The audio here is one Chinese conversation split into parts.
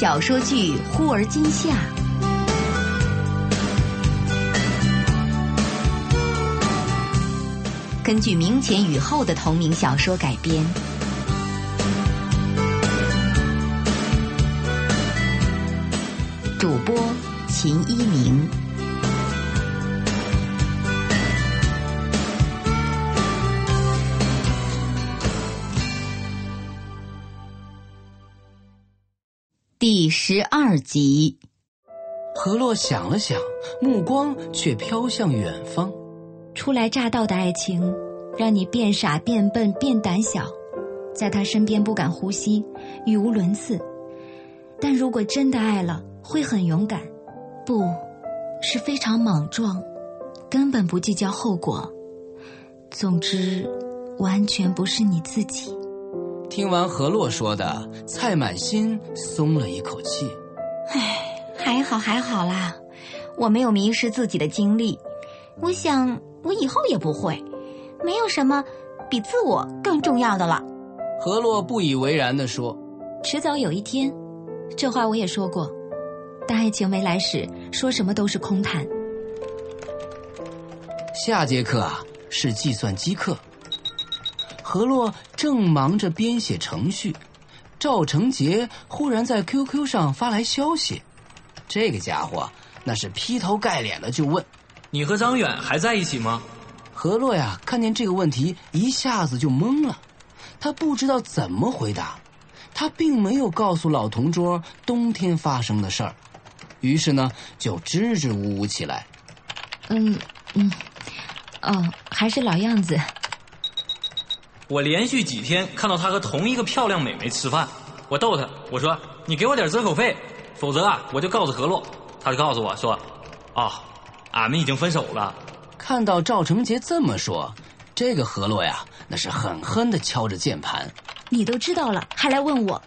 小说剧《忽而今夏》，根据明前雨后的同名小说改编。主播秦一鸣。第十二集，何洛想了想，目光却飘向远方。初来乍到的爱情，让你变傻、变笨、变胆小，在他身边不敢呼吸，语无伦次。但如果真的爱了，会很勇敢，不，是非常莽撞，根本不计较后果。总之，完全不是你自己。听完何洛说的，蔡满心松了一口气。唉，还好还好啦，我没有迷失自己的经历。我想，我以后也不会。没有什么比自我更重要的了。何洛不以为然地说：“迟早有一天，这话我也说过。当爱情没来时，说什么都是空谈。”下节课啊，是计算机课。何洛正忙着编写程序，赵成杰忽然在 QQ 上发来消息。这个家伙那是劈头盖脸的就问：“你和张远还在一起吗？”何洛呀，看见这个问题一下子就懵了，他不知道怎么回答。他并没有告诉老同桌冬天发生的事儿，于是呢就支支吾吾起来。嗯嗯，哦，还是老样子。我连续几天看到他和同一个漂亮美眉吃饭，我逗他，我说：“你给我点折口费，否则啊，我就告诉何洛。”他就告诉我说：“哦，俺们已经分手了。”看到赵成杰这么说，这个何洛呀，那是狠狠的敲着键盘。你都知道了，还来问我？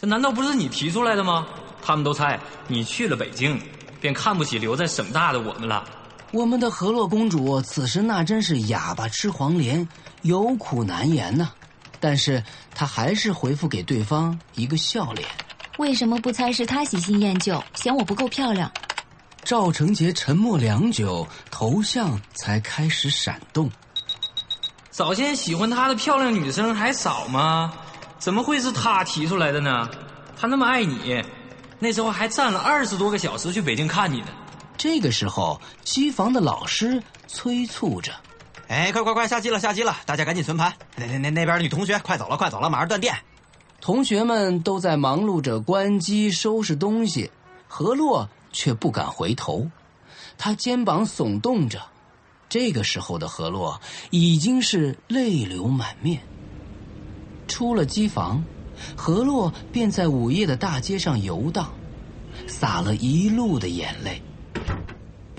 这难道不是你提出来的吗？他们都猜你去了北京，便看不起留在省大的我们了。我们的河洛公主此时那真是哑巴吃黄连，有苦难言呐。但是她还是回复给对方一个笑脸。为什么不猜是他喜新厌旧，嫌我不够漂亮？赵成杰沉默良久，头像才开始闪动。早先喜欢他的漂亮女生还少吗？怎么会是他提出来的呢？他那么爱你，那时候还站了二十多个小时去北京看你呢。这个时候，机房的老师催促着：“哎，快快快，下机了，下机了！大家赶紧存盘。那那那那边女同学，快走了，快走了，马上断电。”同学们都在忙碌着关机、收拾东西，何洛却不敢回头，他肩膀耸动着。这个时候的何洛已经是泪流满面。出了机房，何洛便在午夜的大街上游荡，洒了一路的眼泪。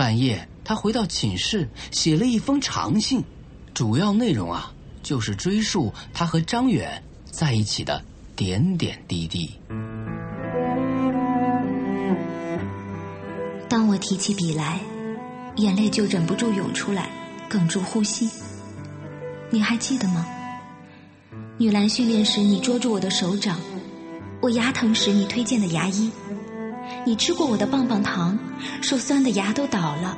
半夜，他回到寝室，写了一封长信，主要内容啊，就是追溯他和张远在一起的点点滴滴。当我提起笔来，眼泪就忍不住涌出来，哽住呼吸。你还记得吗？女篮训练时，你捉住我的手掌；我牙疼时，你推荐的牙医。你吃过我的棒棒糖，说酸的牙都倒了。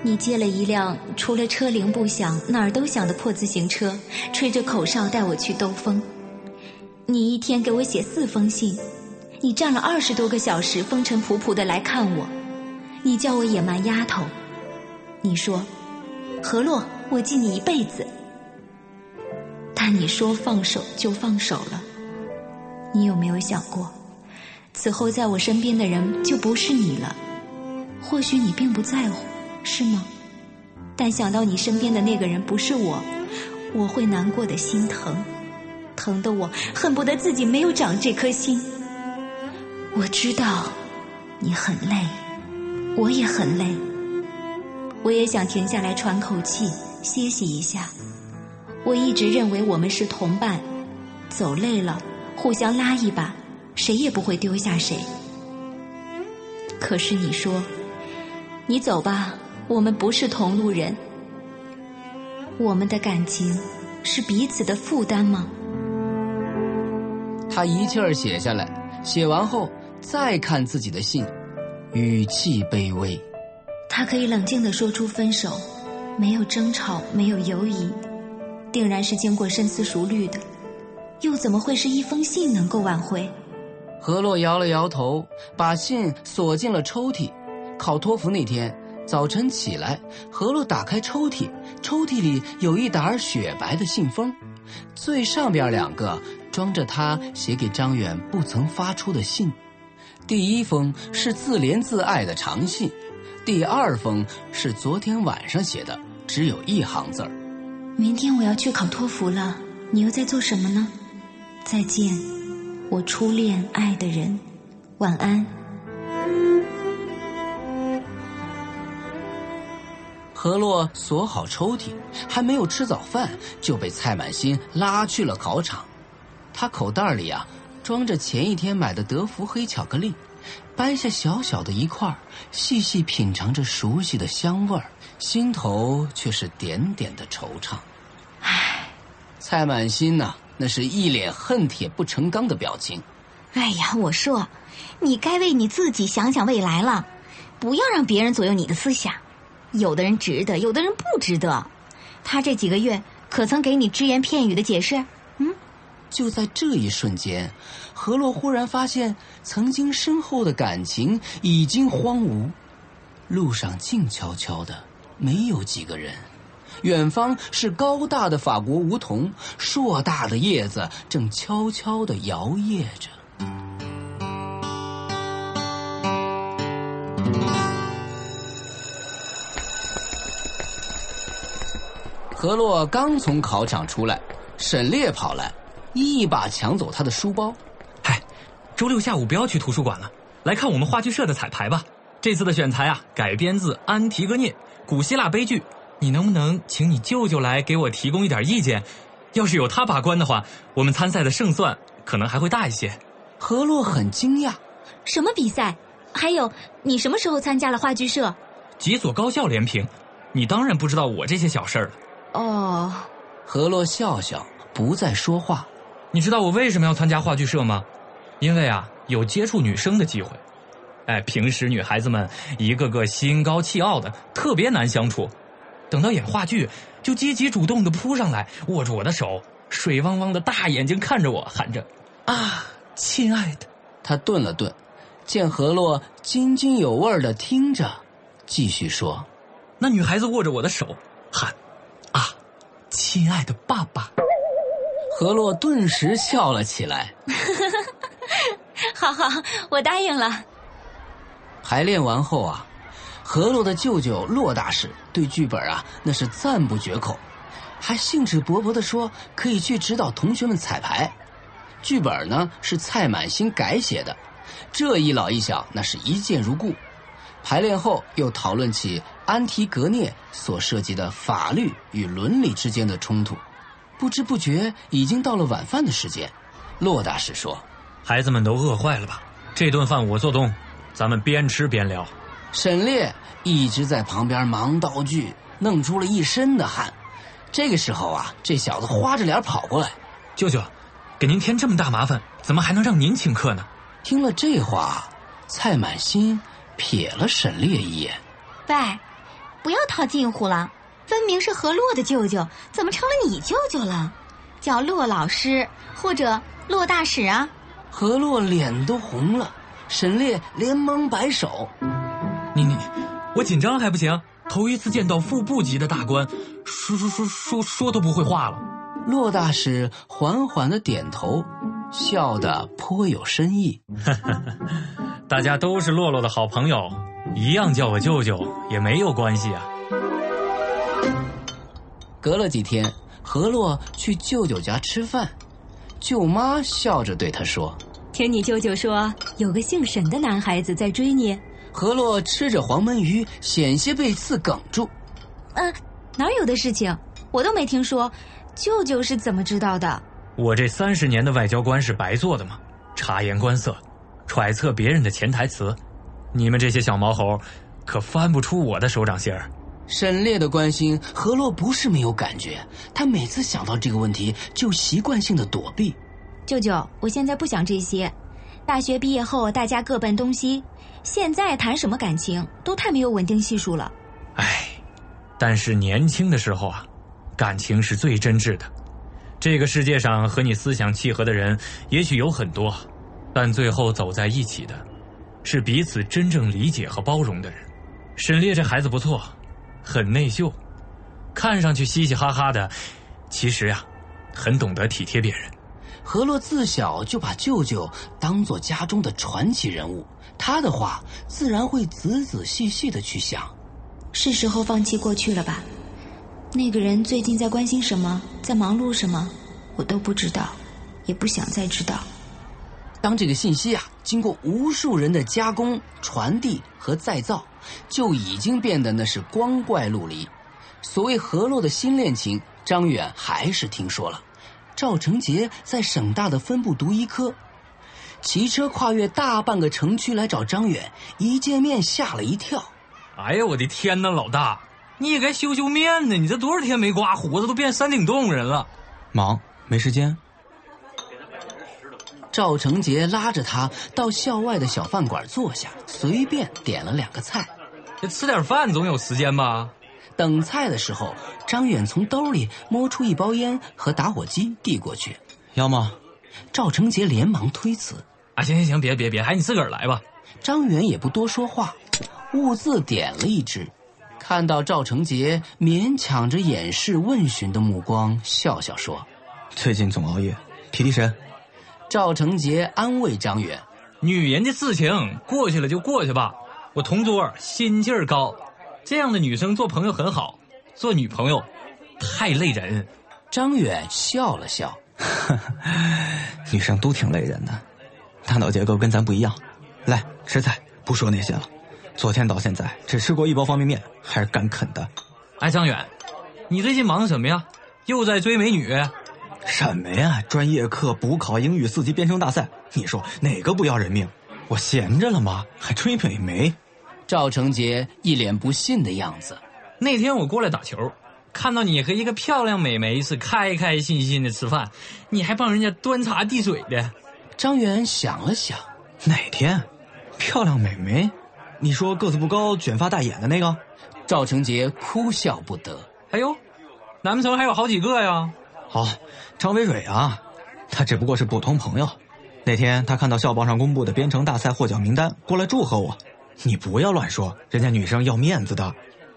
你借了一辆除了车铃不响哪儿都响的破自行车，吹着口哨带我去兜风。你一天给我写四封信，你站了二十多个小时风尘仆仆的来看我。你叫我野蛮丫头，你说，何洛，我记你一辈子。但你说放手就放手了，你有没有想过？此后，在我身边的人就不是你了。或许你并不在乎，是吗？但想到你身边的那个人不是我，我会难过的心疼，疼得我恨不得自己没有长这颗心。我知道你很累，我也很累。我也想停下来喘口气，歇息一下。我一直认为我们是同伴，走累了互相拉一把。谁也不会丢下谁。可是你说，你走吧，我们不是同路人。我们的感情是彼此的负担吗？他一气儿写下来，写完后再看自己的信，语气卑微。他可以冷静地说出分手，没有争吵，没有犹疑，定然是经过深思熟虑的。又怎么会是一封信能够挽回？何洛摇了摇头，把信锁进了抽屉。考托福那天早晨起来，何洛打开抽屉，抽屉里有一沓雪白的信封，最上边两个装着他写给张远不曾发出的信。第一封是自怜自爱的长信，第二封是昨天晚上写的，只有一行字儿。明天我要去考托福了，你又在做什么呢？再见，我初恋爱的人，晚安。何洛锁好抽屉，还没有吃早饭，就被蔡满心拉去了考场。他口袋里啊，装着前一天买的德芙黑巧克力，掰下小小的一块，细细品尝着熟悉的香味儿，心头却是点点的惆怅。唉，蔡满心呐，那是一脸恨铁不成钢的表情。哎呀，我说，你该为你自己想想未来了，不要让别人左右你的思想。有的人值得，有的人不值得。他这几个月可曾给你只言片语的解释？嗯，就在这一瞬间，何洛忽然发现，曾经深厚的感情已经荒芜。路上静悄悄的，没有几个人。远方是高大的法国梧桐，硕大的叶子正悄悄的摇曳着。何洛刚从考场出来，沈烈跑来，一把抢走他的书包。嗨，周六下午不要去图书馆了，来看我们话剧社的彩排吧。这次的选材啊，改编自《安提戈涅》，古希腊悲剧。你能不能请你舅舅来给我提供一点意见？要是有他把关的话，我们参赛的胜算可能还会大一些。何洛很惊讶，什么比赛？还有，你什么时候参加了话剧社？几所高校联评，你当然不知道我这些小事儿了。哦，何洛笑笑，不再说话。你知道我为什么要参加话剧社吗？因为啊，有接触女生的机会。哎，平时女孩子们一个个心高气傲的，特别难相处。等到演话剧，就积极主动的扑上来，握住我的手，水汪汪的大眼睛看着我，喊着：“啊，亲爱的！”他顿了顿，见何洛津津有味的听着，继续说：“那女孩子握着我的手，喊。”啊亲爱的爸爸，何洛顿时笑了起来。好好，我答应了。排练完后啊，何洛的舅舅洛大使对剧本啊那是赞不绝口，还兴致勃勃地说可以去指导同学们彩排。剧本呢是蔡满新改写的，这一老一小那是一见如故。排练后又讨论起。安提格涅所涉及的法律与伦理之间的冲突，不知不觉已经到了晚饭的时间。洛大使说：“孩子们都饿坏了吧？这顿饭我做东，咱们边吃边聊。”沈烈一直在旁边忙道具，弄出了一身的汗。这个时候啊，这小子花着脸跑过来：“舅舅，给您添这么大麻烦，怎么还能让您请客呢？”听了这话，蔡满心瞥了沈烈一眼：“喂。”不要套近乎了，分明是何洛的舅舅，怎么成了你舅舅了？叫洛老师或者洛大使啊？何洛脸都红了，沈烈连忙摆手：“你你，我紧张还不行？头一次见到副部级的大官，说说说说说都不会话了。”骆大使缓缓的点头，笑得颇有深意：“ 大家都是洛洛的好朋友。”一样叫我舅舅也没有关系啊。隔了几天，何洛去舅舅家吃饭，舅妈笑着对他说：“听你舅舅说，有个姓沈的男孩子在追你。”何洛吃着黄焖鱼，险些被刺哽住。嗯，哪有的事情，我都没听说。舅舅是怎么知道的？我这三十年的外交官是白做的吗？察言观色，揣测别人的潜台词。你们这些小毛猴，可翻不出我的手掌心儿。沈烈的关心，何洛不是没有感觉。他每次想到这个问题，就习惯性的躲避。舅舅，我现在不想这些。大学毕业后，大家各奔东西，现在谈什么感情都太没有稳定系数了。唉，但是年轻的时候啊，感情是最真挚的。这个世界上和你思想契合的人也许有很多，但最后走在一起的，是彼此真正理解和包容的人。沈烈这孩子不错，很内秀，看上去嘻嘻哈哈的，其实呀，很懂得体贴别人。何洛自小就把舅舅当做家中的传奇人物，他的话自然会仔仔细细的去想。是时候放弃过去了吧？那个人最近在关心什么，在忙碌什么，我都不知道，也不想再知道。当这个信息啊，经过无数人的加工、传递和再造，就已经变得那是光怪陆离。所谓何洛的新恋情，张远还是听说了。赵成杰在省大的分部读医科，骑车跨越大半个城区来找张远，一见面吓了一跳。哎呀，我的天哪，老大！你也该修修面呢！你这多少天没刮胡子，都变山顶洞人了。忙，没时间。赵成杰拉着他到校外的小饭馆坐下，随便点了两个菜。这吃点饭总有时间吧？等菜的时候，张远从兜里摸出一包烟和打火机递过去。要吗？赵成杰连忙推辞。啊，行行行，别别别，还你自个儿来吧。张远也不多说话，兀自点了一支。看到赵成杰勉强着掩饰问询的目光，笑笑说：“最近总熬夜，提提神。”赵成杰安慰张远：“女人的事情过去了就过去吧。我同桌心劲儿高，这样的女生做朋友很好，做女朋友太累人。”张远笑了笑：“ 女生都挺累人的，大脑结构跟咱不一样。来吃菜，不说那些了。”昨天到现在只吃过一包方便面，还是干啃的。哎，张远，你最近忙什么呀？又在追美女？什么呀？专业课、补考、英语四级编程大赛，你说哪个不要人命？我闲着了吗？还追美眉？赵成杰一脸不信的样子。那天我过来打球，看到你和一个漂亮美眉是开开心心的吃饭，你还帮人家端茶递水的。张远想了想，哪天？漂亮美眉？你说个子不高、卷发大眼的那个，赵成杰哭笑不得。哎呦，难不成还有好几个呀？好，张伟蕊啊，他只不过是普通朋友。那天他看到校报上公布的编程大赛获奖名单，过来祝贺我。你不要乱说，人家女生要面子的。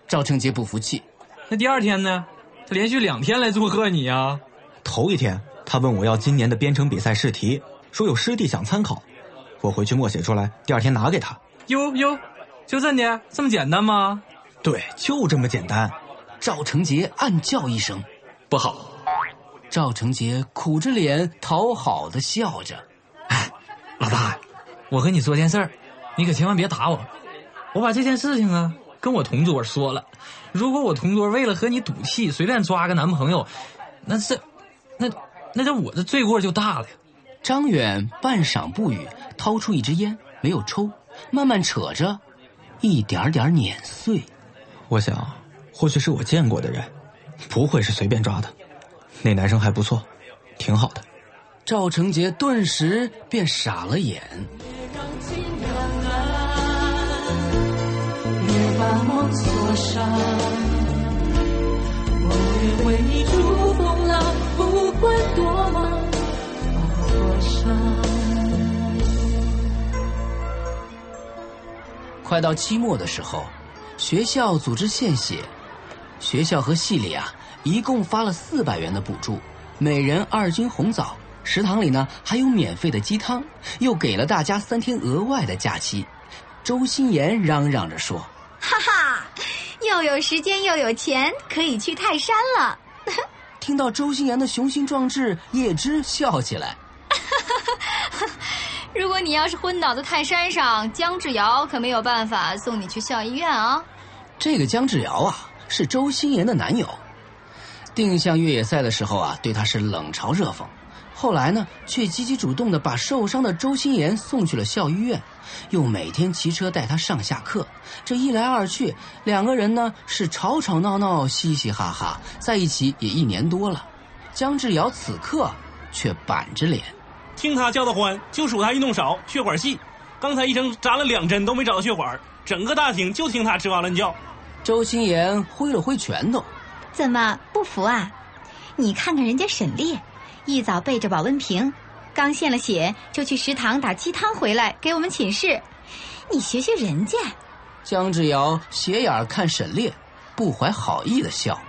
赵成杰不服气。那第二天呢？他连续两天来祝贺你呀。头一天，他问我要今年的编程比赛试题，说有师弟想参考，我回去默写出来，第二天拿给他。哟哟。就真的这么简单吗？对，就这么简单。赵成杰暗叫一声：“不好。”赵成杰苦着脸讨好的笑着：“哎，老大，我和你说件事儿，你可千万别打我。我把这件事情啊跟我同桌说了。如果我同桌为了和你赌气，随便抓个男朋友，那这，那，那这我的罪过就大了呀。”张远半晌不语，掏出一支烟，没有抽，慢慢扯着。一点点碾碎，我想，或许是我见过的人，不会是随便抓的。那男生还不错，挺好的。赵成杰顿时便傻了眼。把我锁上，我愿为你筑风浪，不管多忙快到期末的时候，学校组织献血，学校和系里啊一共发了四百元的补助，每人二斤红枣，食堂里呢还有免费的鸡汤，又给了大家三天额外的假期。周心妍嚷嚷着说：“哈哈，又有时间又有钱，可以去泰山了。”听到周心妍的雄心壮志，叶芝笑起来。如果你要是昏倒在泰山上，姜志尧可没有办法送你去校医院啊。这个姜志尧啊，是周心妍的男友。定向越野赛的时候啊，对他是冷嘲热讽。后来呢，却积极主动的把受伤的周心妍送去了校医院，又每天骑车带她上下课。这一来二去，两个人呢是吵吵闹闹、嘻嘻哈哈，在一起也一年多了。姜志尧此刻却板着脸。听他叫的欢，就数他运动少，血管细。刚才医生扎了两针都没找到血管，整个大厅就听他吱哇乱叫。周心妍挥了挥拳头，怎么不服啊？你看看人家沈烈，一早背着保温瓶，刚献了血就去食堂打鸡汤回来给我们寝室。你学学人家。江志尧斜眼看沈烈，不怀好意的笑：“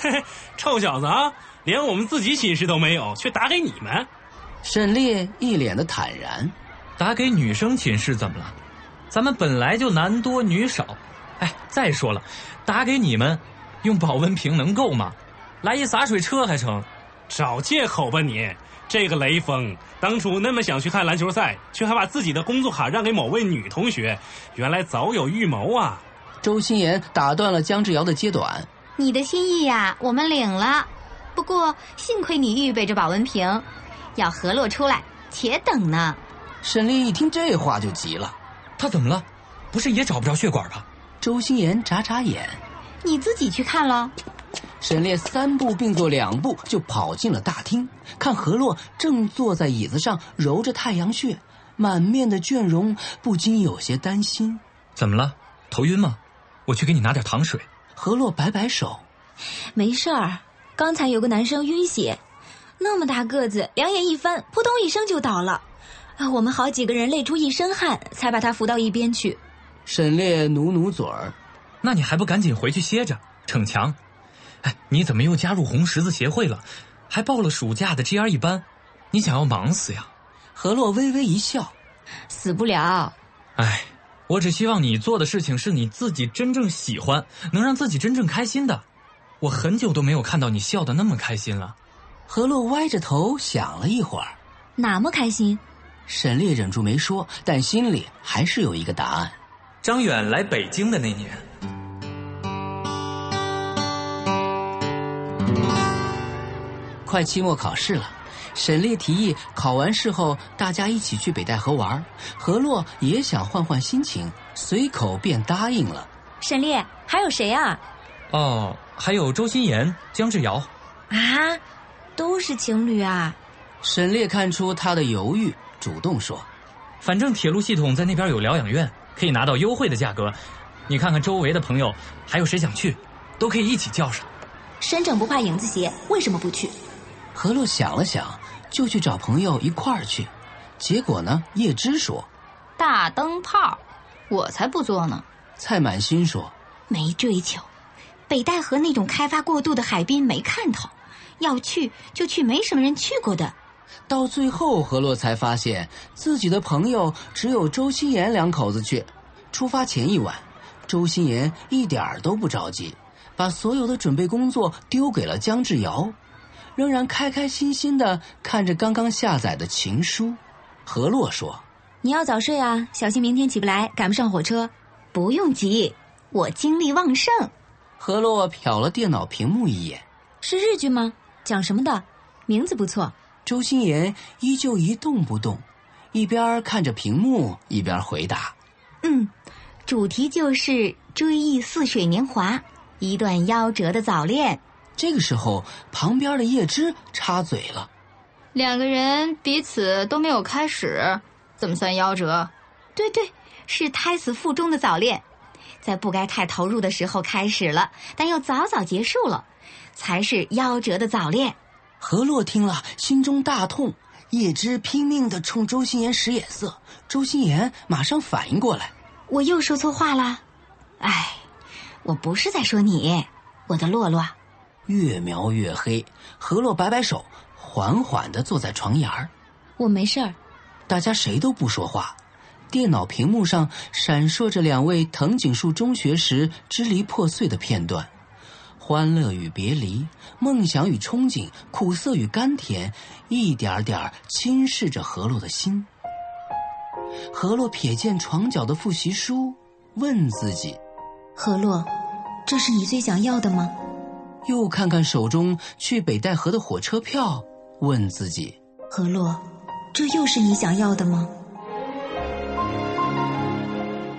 嘿嘿，臭小子啊，连我们自己寝室都没有，却打给你们。”沈烈一脸的坦然。打给女生寝室怎么了？咱们本来就男多女少。哎，再说了，打给你们，用保温瓶能够吗？来一洒水车还成？找借口吧你！这个雷锋当初那么想去看篮球赛，却还把自己的工作卡让给某位女同学，原来早有预谋啊！周心言打断了姜志尧的揭短：“你的心意呀，我们领了。不过幸亏你预备着保温瓶，要何洛出来，且等呢。”沈丽一听这话就急了：“他怎么了？不是也找不着血管吧？”周心言眨眨眼：“你自己去看喽。”沈烈三步并作两步就跑进了大厅，看何洛正坐在椅子上揉着太阳穴，满面的倦容，不禁有些担心：“怎么了？头晕吗？我去给你拿点糖水。”何洛摆摆手：“没事儿，刚才有个男生晕血，那么大个子，两眼一翻，扑通一声就倒了。”啊！我们好几个人累出一身汗，才把他扶到一边去。沈烈努努嘴儿，那你还不赶紧回去歇着，逞强？哎，你怎么又加入红十字协会了？还报了暑假的 GRE 班？你想要忙死呀？何洛微微一笑，死不了。哎，我只希望你做的事情是你自己真正喜欢，能让自己真正开心的。我很久都没有看到你笑得那么开心了。何洛歪着头想了一会儿，哪么开心？沈烈忍住没说，但心里还是有一个答案。张远来北京的那年，快期末考试了，沈烈提议考完试后大家一起去北戴河玩。何洛也想换换心情，随口便答应了。沈烈还有谁啊？哦，还有周心妍、姜志尧。啊，都是情侣啊？沈烈看出他的犹豫。主动说：“反正铁路系统在那边有疗养院，可以拿到优惠的价格。你看看周围的朋友，还有谁想去，都可以一起叫上。身正不怕影子斜，为什么不去？”何洛想了想，就去找朋友一块儿去。结果呢，叶芝说：“大灯泡，我才不做呢。”蔡满心说：“没追求，北戴河那种开发过度的海滨没看头，要去就去没什么人去过的。”到最后，何洛才发现自己的朋友只有周心言两口子去。出发前一晚，周心言一点儿都不着急，把所有的准备工作丢给了姜志尧，仍然开开心心的看着刚刚下载的情书。何洛说：“你要早睡啊，小心明天起不来，赶不上火车。不用急，我精力旺盛。”何洛瞟了电脑屏幕一眼：“是日剧吗？讲什么的？名字不错。”周心言依旧一动不动，一边看着屏幕一边回答：“嗯，主题就是追忆似水年华，一段夭折的早恋。”这个时候，旁边的叶芝插嘴了：“两个人彼此都没有开始，怎么算夭折？对对，是胎死腹中的早恋，在不该太投入的时候开始了，但又早早结束了，才是夭折的早恋。”何洛听了，心中大痛。叶芝拼命的冲周心言使眼色，周心言马上反应过来：“我又说错话了。”哎，我不是在说你，我的洛洛。越描越黑，何洛摆摆手，缓缓的坐在床沿儿。我没事儿。大家谁都不说话。电脑屏幕上闪烁着两位藤井树中学时支离破碎的片段。欢乐与别离，梦想与憧憬，苦涩与甘甜，一点点侵蚀着何洛的心。何洛瞥见床角的复习书，问自己：“何洛，这是你最想要的吗？”又看看手中去北戴河的火车票，问自己：“何洛，这又是你想要的吗？”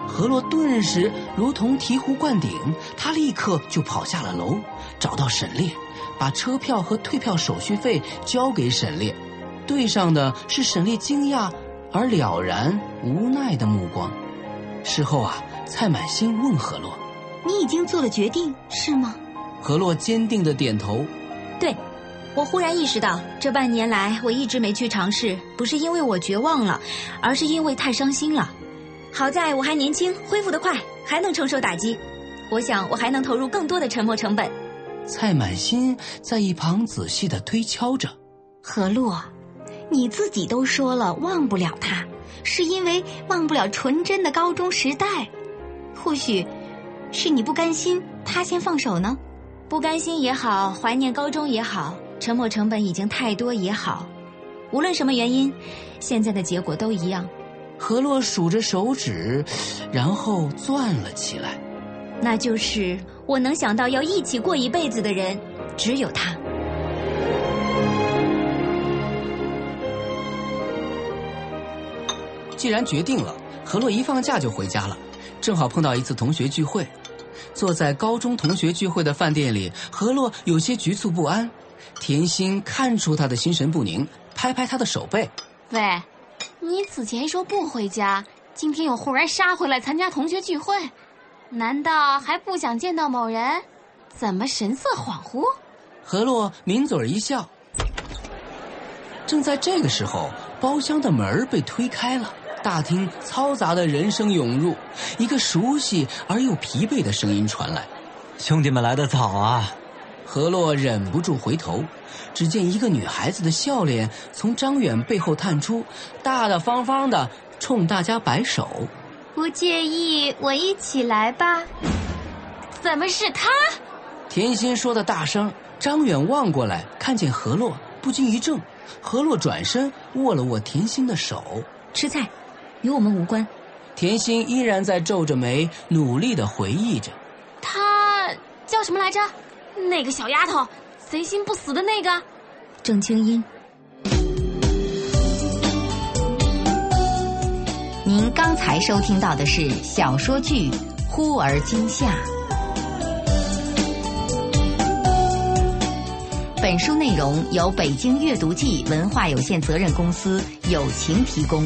何洛顿时如同醍醐灌顶，他立刻就跑下了楼，找到沈烈，把车票和退票手续费交给沈烈。对上的是沈烈惊讶而了然、无奈的目光。事后啊，蔡满心问何洛：“你已经做了决定是吗？”何洛坚定的点头：“对。”我忽然意识到，这半年来我一直没去尝试，不是因为我绝望了，而是因为太伤心了。好在我还年轻，恢复得快，还能承受打击。我想我还能投入更多的沉没成本。蔡满心在一旁仔细的推敲着。何洛，你自己都说了忘不了他，是因为忘不了纯真的高中时代。或许，是你不甘心他先放手呢？不甘心也好，怀念高中也好。沉没成本已经太多也好，无论什么原因，现在的结果都一样。何洛数着手指，然后攥了起来。那就是我能想到要一起过一辈子的人，只有他。既然决定了，何洛一放假就回家了，正好碰到一次同学聚会。坐在高中同学聚会的饭店里，何洛有些局促不安。甜心看出他的心神不宁，拍拍他的手背：“喂，你此前说不回家，今天又忽然杀回来参加同学聚会，难道还不想见到某人？怎么神色恍惚？”何洛抿嘴一笑。正在这个时候，包厢的门被推开了，大厅嘈杂的人声涌入，一个熟悉而又疲惫的声音传来：“兄弟们来得早啊！”何洛忍不住回头，只见一个女孩子的笑脸从张远背后探出，大大方方的冲大家摆手：“不介意我一起来吧？”怎么是他？甜心说的大声。张远望过来，看见何洛，不禁一怔。何洛转身握了握甜心的手：“吃菜，与我们无关。”甜心依然在皱着眉，努力的回忆着：“他叫什么来着？”那个小丫头，贼心不死的那个，郑清音。您刚才收听到的是小说剧《忽而今夏》，本书内容由北京阅读记文化有限责任公司友情提供。